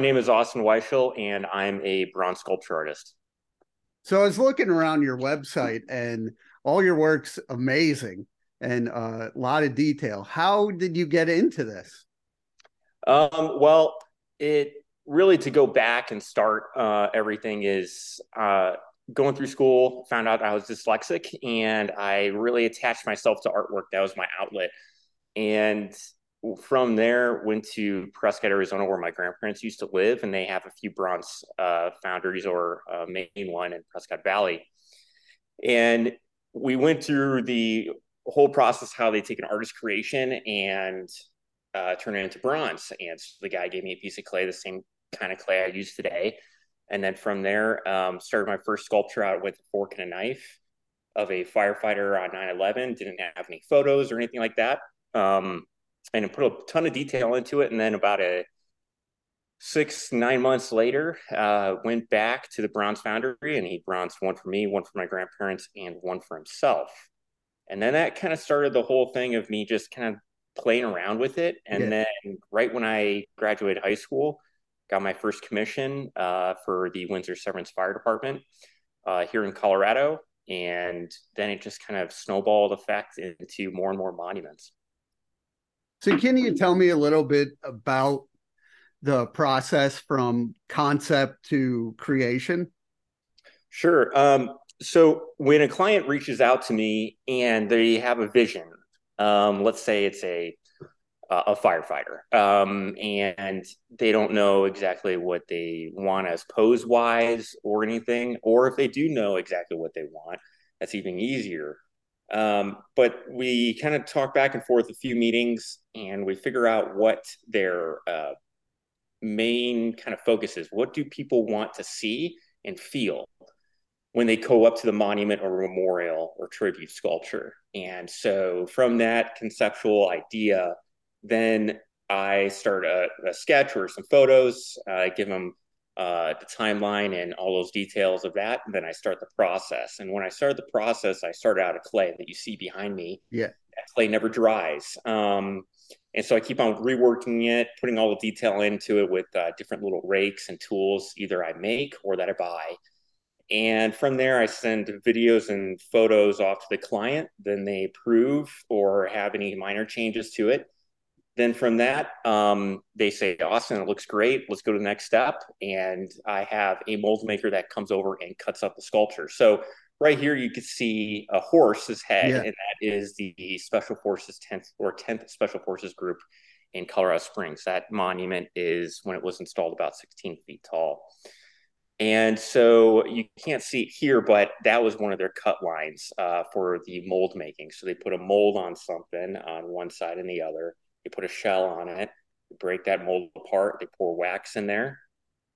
name is Austin Weishel, and I'm a bronze sculpture artist. So I was looking around your website, and all your work's amazing and uh, a lot of detail. How did you get into this? Um, well, it really to go back and start uh, everything is uh, going through school. Found out I was dyslexic, and I really attached myself to artwork. That was my outlet, and from there went to prescott arizona where my grandparents used to live and they have a few bronze uh, foundries or a main one in prescott valley. And we went through the whole process how they take an artist creation and uh, turn it into bronze. And so the guy gave me a piece of clay the same kind of clay i use today. And then from there um, started my first sculpture out with a fork and a knife of a firefighter on 9-11 didn't have any photos or anything like that. Um, and put a ton of detail into it. And then about a six, nine months later, uh, went back to the bronze foundry and he bronzed one for me, one for my grandparents, and one for himself. And then that kind of started the whole thing of me just kind of playing around with it. And yeah. then right when I graduated high school, got my first commission uh, for the Windsor Severance Fire Department uh, here in Colorado. And then it just kind of snowballed effect into more and more monuments. So, can you tell me a little bit about the process from concept to creation? Sure. Um, so, when a client reaches out to me and they have a vision, um, let's say it's a a firefighter, um, and they don't know exactly what they want as pose wise or anything, or if they do know exactly what they want, that's even easier. Um, but we kind of talk back and forth a few meetings and we figure out what their uh, main kind of focus is. What do people want to see and feel when they go up to the monument or memorial or tribute sculpture? And so from that conceptual idea, then I start a, a sketch or some photos, uh, give them uh, the timeline and all those details of that. And then I start the process. And when I start the process, I start out of clay that you see behind me. Yeah. That clay never dries. Um, and so I keep on reworking it, putting all the detail into it with uh, different little rakes and tools, either I make or that I buy. And from there, I send videos and photos off to the client. Then they approve or have any minor changes to it. Then from that, um, they say, Austin, it looks great. Let's go to the next step. And I have a mold maker that comes over and cuts up the sculpture. So right here, you can see a horse's head, yeah. and that is the Special Forces 10th or 10th Special Forces Group in Colorado Springs. That monument is, when it was installed, about 16 feet tall. And so you can't see it here, but that was one of their cut lines uh, for the mold making. So they put a mold on something on one side and the other you put a shell on it, you break that mold apart, they pour wax in there,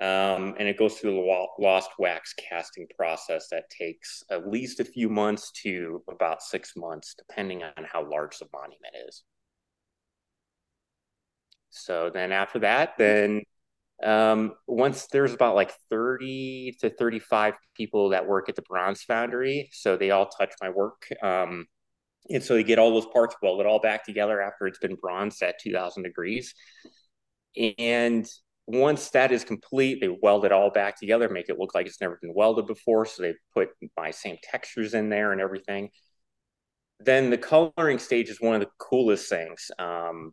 um, and it goes through the lost wax casting process that takes at least a few months to about six months, depending on how large the monument is. So then after that, then um, once there's about like 30 to 35 people that work at the bronze foundry, so they all touch my work. Um, and so they get all those parts welded all back together after it's been bronzed at 2000 degrees. And once that is complete, they weld it all back together, make it look like it's never been welded before. So they put my same textures in there and everything. Then the coloring stage is one of the coolest things um,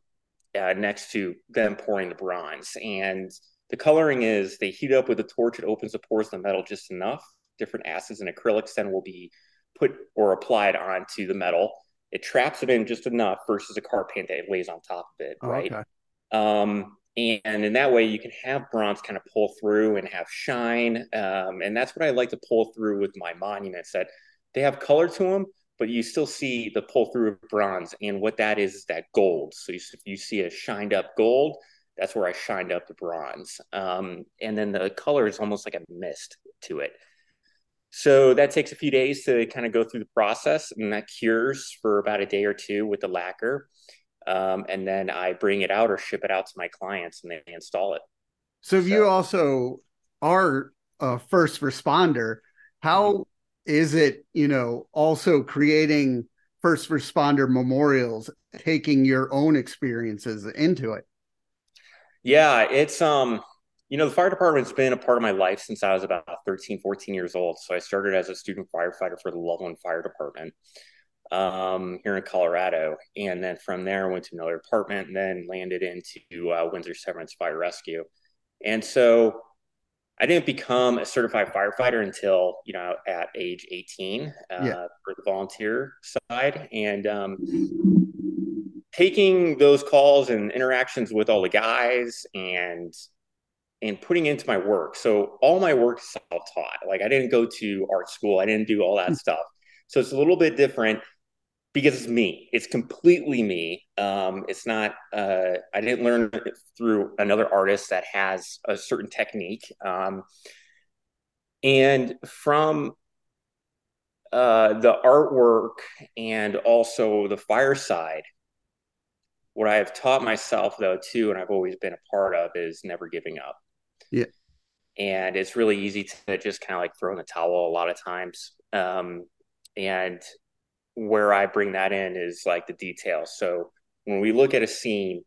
uh, next to them pouring the bronze. And the coloring is they heat up with a torch, it opens the pores of the metal just enough. Different acids and acrylics then will be put or applied onto the metal. It traps it in just enough versus a car paint that lays on top of it, oh, right? Okay. Um, and in that way, you can have bronze kind of pull through and have shine. Um, and that's what I like to pull through with my monuments that they have color to them, but you still see the pull through of bronze. And what that is is that gold. So you, if you see a shined up gold, that's where I shined up the bronze. Um, and then the color is almost like a mist to it. So that takes a few days to kind of go through the process, and that cures for about a day or two with the lacquer. Um, and then I bring it out or ship it out to my clients, and they install it. So, if so, you also are a first responder, how mm-hmm. is it, you know, also creating first responder memorials, taking your own experiences into it? Yeah, it's um you know, the fire department's been a part of my life since I was about 13, 14 years old. So I started as a student firefighter for the Loveland Fire Department um, here in Colorado. And then from there, I went to another department and then landed into uh, Windsor Severance Fire Rescue. And so I didn't become a certified firefighter until, you know, at age 18 uh, yeah. for the volunteer side. And um, taking those calls and interactions with all the guys and and putting into my work. So all my work is self-taught. Like I didn't go to art school. I didn't do all that hmm. stuff. So it's a little bit different because it's me. It's completely me. Um, it's not. Uh, I didn't learn through another artist that has a certain technique. Um, and from uh, the artwork and also the fireside, what I have taught myself though too, and I've always been a part of, is never giving up. Yeah. And it's really easy to just kind of like throw in the towel a lot of times. Um, and where I bring that in is like the details. So when we look at a scene,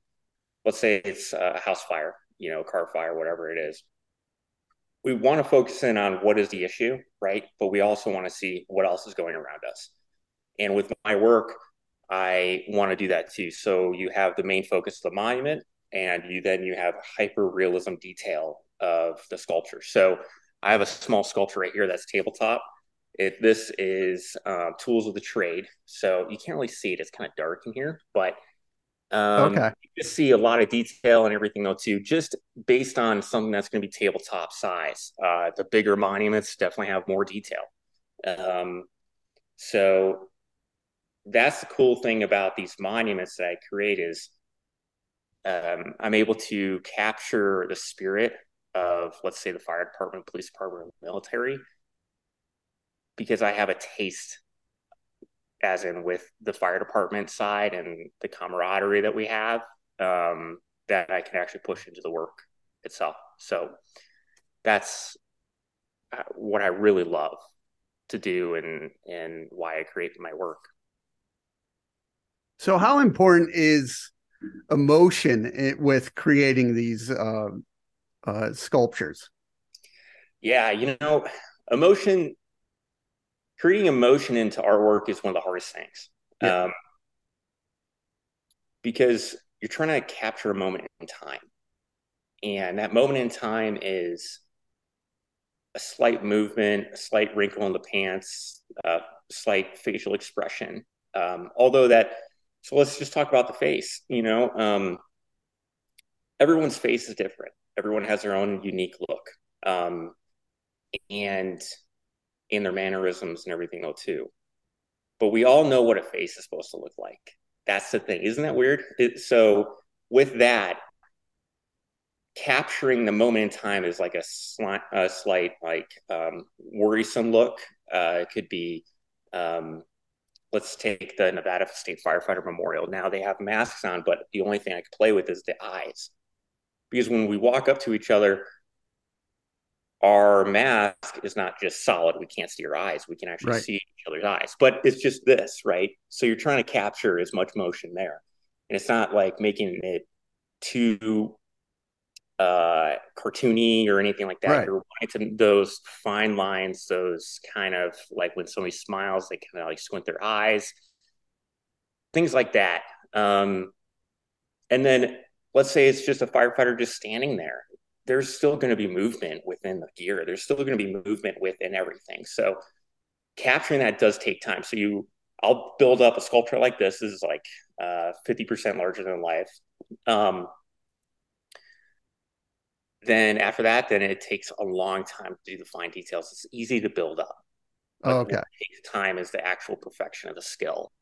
let's say it's a house fire, you know, car fire, whatever it is, we want to focus in on what is the issue, right? But we also want to see what else is going around us. And with my work, I want to do that too. So you have the main focus of the monument, and you then you have hyper realism detail of the sculpture. So I have a small sculpture right here that's tabletop. It, this is um, tools of the trade, so you can't really see it. It's kind of dark in here, but um, okay. you see a lot of detail and everything though too. Just based on something that's going to be tabletop size. Uh, the bigger monuments definitely have more detail. Um, so that's the cool thing about these monuments that I create is um, I'm able to capture the spirit of, let's say, the fire department, police department, military, because I have a taste, as in with the fire department side and the camaraderie that we have, um, that I can actually push into the work itself. So that's uh, what I really love to do and and why I create my work. So, how important is emotion with creating these uh, uh, sculptures? Yeah, you know, emotion, creating emotion into artwork is one of the hardest things. Yeah. Um, because you're trying to capture a moment in time. And that moment in time is a slight movement, a slight wrinkle in the pants, a slight facial expression. Um, although that so let's just talk about the face. You know, um, everyone's face is different. Everyone has their own unique look, um, and in their mannerisms and everything though too. But we all know what a face is supposed to look like. That's the thing, isn't that weird? It, so with that, capturing the moment in time is like a slight, a slight like um, worrisome look. Uh, it could be um, let's take the Nevada State Firefighter Memorial. Now they have masks on, but the only thing I can play with is the eyes. Because when we walk up to each other, our mask is not just solid. We can't see our eyes. We can actually right. see each other's eyes, but it's just this, right? So you're trying to capture as much motion there. And it's not like making it too uh, cartoony or anything like that. Right. You're wanting to those fine lines, those kind of like when somebody smiles, they kind of like squint their eyes, things like that. Um, and then let's say it's just a firefighter just standing there. There's still going to be movement within the gear. There's still going to be movement within everything. So capturing that does take time. So you, I'll build up a sculpture like this. This is like uh, 50% larger than life. Um, then after that, then it takes a long time to do the fine details. It's easy to build up. Oh, okay. Takes time is the actual perfection of the skill.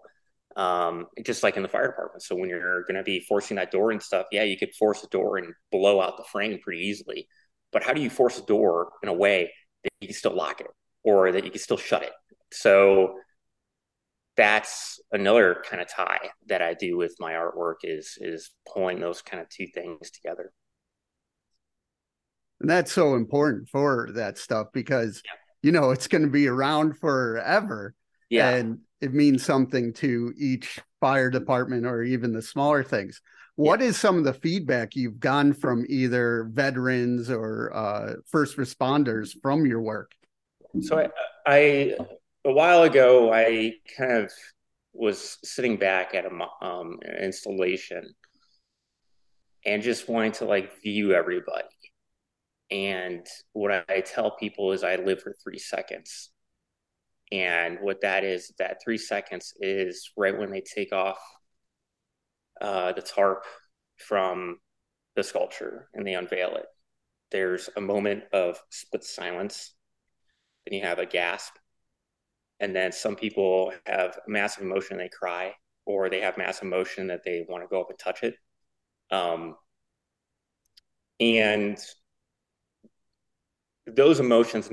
Um, just like in the fire department. So when you're going to be forcing that door and stuff, yeah, you could force a door and blow out the frame pretty easily. But how do you force a door in a way that you can still lock it or that you can still shut it? So that's another kind of tie that I do with my artwork is is pulling those kind of two things together. And that's so important for that stuff because, yeah. you know, it's going to be around forever. Yeah. And it means something to each fire department or even the smaller things. What yeah. is some of the feedback you've gotten from either veterans or uh, first responders from your work? So I, I, a while ago, I kind of was sitting back at a um, installation and just wanting to like view everybody. And what I tell people is I live for three seconds. And what that is, that three seconds is right when they take off uh, the tarp from the sculpture and they unveil it. There's a moment of split silence. Then you have a gasp. And then some people have massive emotion, they cry, or they have massive emotion that they want to go up and touch it. Um, and those emotions,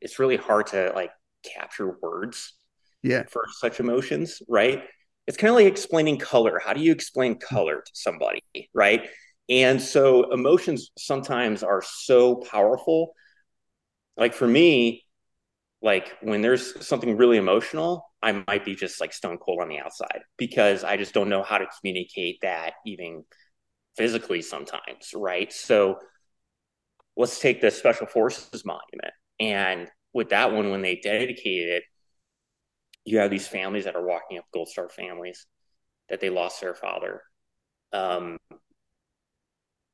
it's really hard to like capture words yeah. for such emotions, right? It's kind of like explaining color. How do you explain color to somebody, right? And so emotions sometimes are so powerful. Like for me, like when there's something really emotional, I might be just like stone cold on the outside because I just don't know how to communicate that even physically sometimes, right? So let's take the Special Forces Monument. And with that one, when they dedicated it, you have these families that are walking up Gold Star families that they lost their father. Um,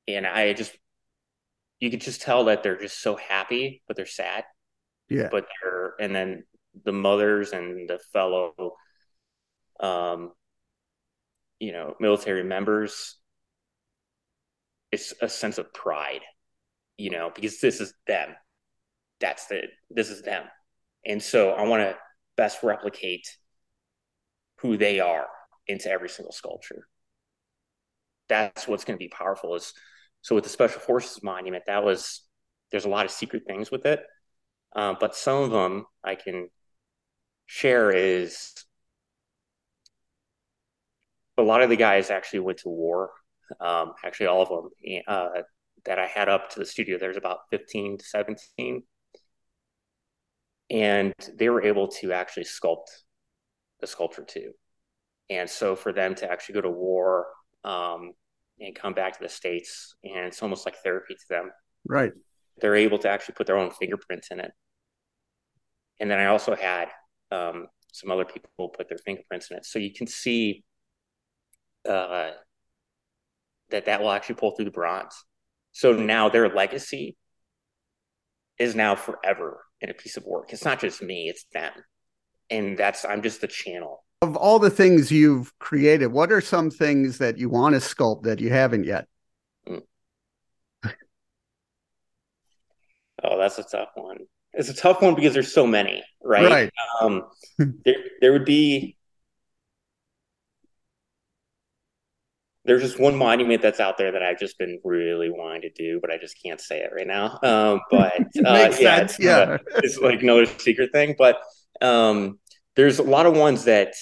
and I just, you could just tell that they're just so happy, but they're sad. Yeah. But they're, and then the mothers and the fellow, um, you know, military members, it's a sense of pride, you know, because this is them. That's the, this is them. And so I want to best replicate who they are into every single sculpture. That's what's going to be powerful is so with the special forces monument, that was, there's a lot of secret things with it. Um, but some of them I can share is a lot of the guys actually went to war um, actually all of them uh, that I had up to the studio. There's about 15 to 17. And they were able to actually sculpt the sculpture too. And so for them to actually go to war um, and come back to the States, and it's almost like therapy to them. Right. They're able to actually put their own fingerprints in it. And then I also had um, some other people put their fingerprints in it. So you can see uh, that that will actually pull through the bronze. So now their legacy is now forever in a piece of work. It's not just me, it's them. And that's, I'm just the channel. Of all the things you've created, what are some things that you want to sculpt that you haven't yet? Mm. oh, that's a tough one. It's a tough one because there's so many, right? Right. Um, there, there would be there's just one monument that's out there that I've just been really wanting to do, but I just can't say it right now. Um, but uh, yeah, it's, yeah, uh, it's like another secret thing. But um, there's a lot of ones that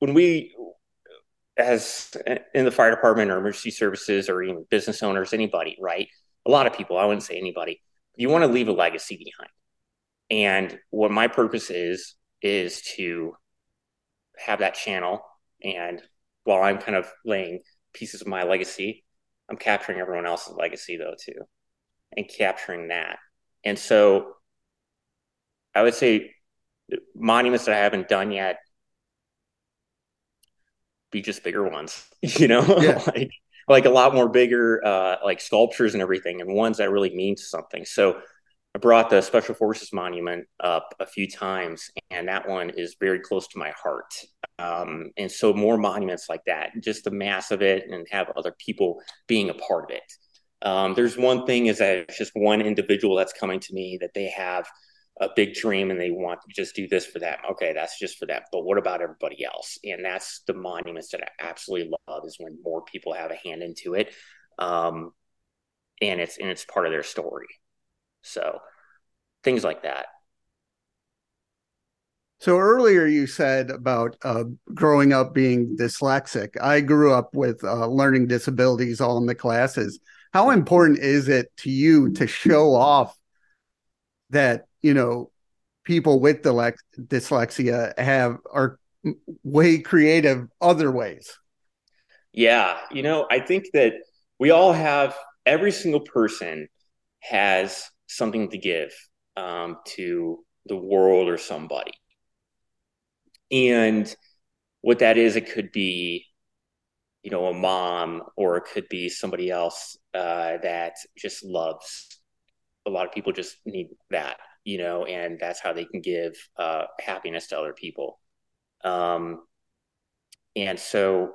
when we, as in the fire department or emergency services or even business owners, anybody, right? A lot of people, I wouldn't say anybody, you want to leave a legacy behind. And what my purpose is, is to have that channel. And while I'm kind of laying pieces of my legacy, I'm capturing everyone else's legacy though too, and capturing that. And so I would say monuments that I haven't done yet be just bigger ones, you know, yeah. like like a lot more bigger uh like sculptures and everything and ones that really mean something. So I brought the Special Forces Monument up a few times, and that one is very close to my heart. Um, and so, more monuments like that, just the mass of it, and have other people being a part of it. Um, there's one thing is that it's just one individual that's coming to me that they have a big dream and they want to just do this for them. Okay, that's just for them. But what about everybody else? And that's the monuments that I absolutely love is when more people have a hand into it. Um, and it's and it's part of their story. So things like that. So earlier you said about uh, growing up being dyslexic. I grew up with uh, learning disabilities all in the classes. How important is it to you to show off that you know people with dyslexia have are way creative other ways. Yeah, you know, I think that we all have every single person has something to give um, to the world or somebody. And what that is, it could be, you know, a mom, or it could be somebody else uh, that just loves. A lot of people just need that, you know, and that's how they can give uh, happiness to other people. Um, and so,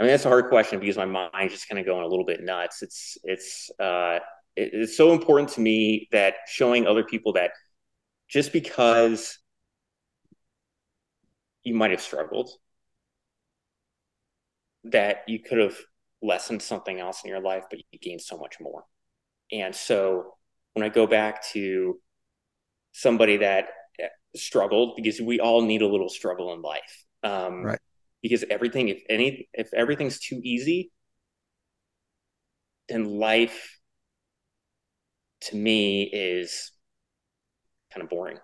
I mean, that's a hard question because my mind's just kind of going a little bit nuts. It's it's uh, it, it's so important to me that showing other people that just because you might have struggled, that you could have lessened something else in your life, but you gained so much more. And so when I go back to somebody that struggled because we all need a little struggle in life. Um, right. Because everything, if any, if everything's too easy, then life to me is kind of boring.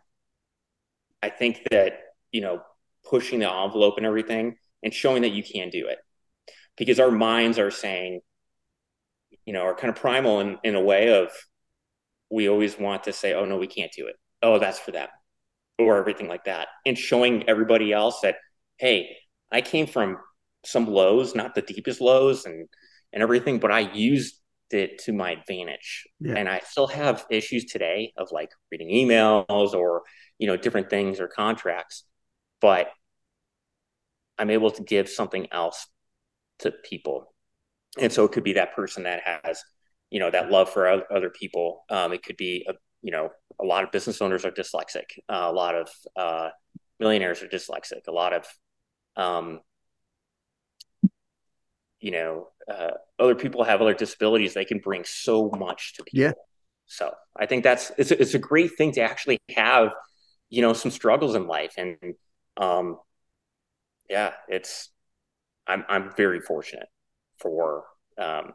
I think that, you know, pushing the envelope and everything and showing that you can do it because our minds are saying, you know, are kind of primal in, in a way of we always want to say, oh, no, we can't do it. Oh, that's for them or everything like that and showing everybody else that hey i came from some lows not the deepest lows and and everything but i used it to my advantage yeah. and i still have issues today of like reading emails or you know different things or contracts but i'm able to give something else to people and so it could be that person that has you know that love for other people um, it could be a you know, a lot of business owners are dyslexic. Uh, a lot of uh, millionaires are dyslexic. A lot of, um, you know, uh, other people have other disabilities. They can bring so much to people. Yeah. So I think that's it's a, it's a great thing to actually have, you know, some struggles in life, and um, yeah, it's I'm I'm very fortunate for um,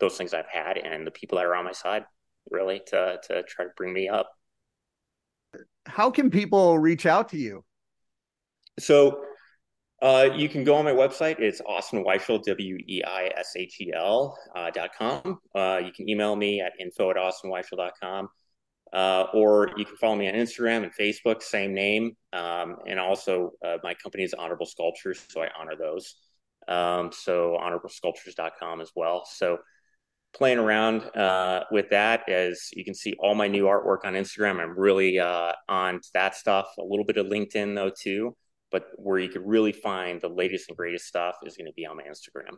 those things I've had and the people that are on my side really to to try to bring me up. How can people reach out to you? So uh, you can go on my website. It's Austin Weishel, W E I S H E L uh, dot com. Uh, you can email me at info at austinweishel.com. Uh, or you can follow me on Instagram and Facebook, same name. Um, and also, uh, my company is Honorable Sculptures, so I honor those. Um, so, honorablesculptures.com as well. So, playing around uh, with that as you can see all my new artwork on Instagram. I'm really uh, on that stuff, a little bit of LinkedIn though too, but where you could really find the latest and greatest stuff is going to be on my Instagram.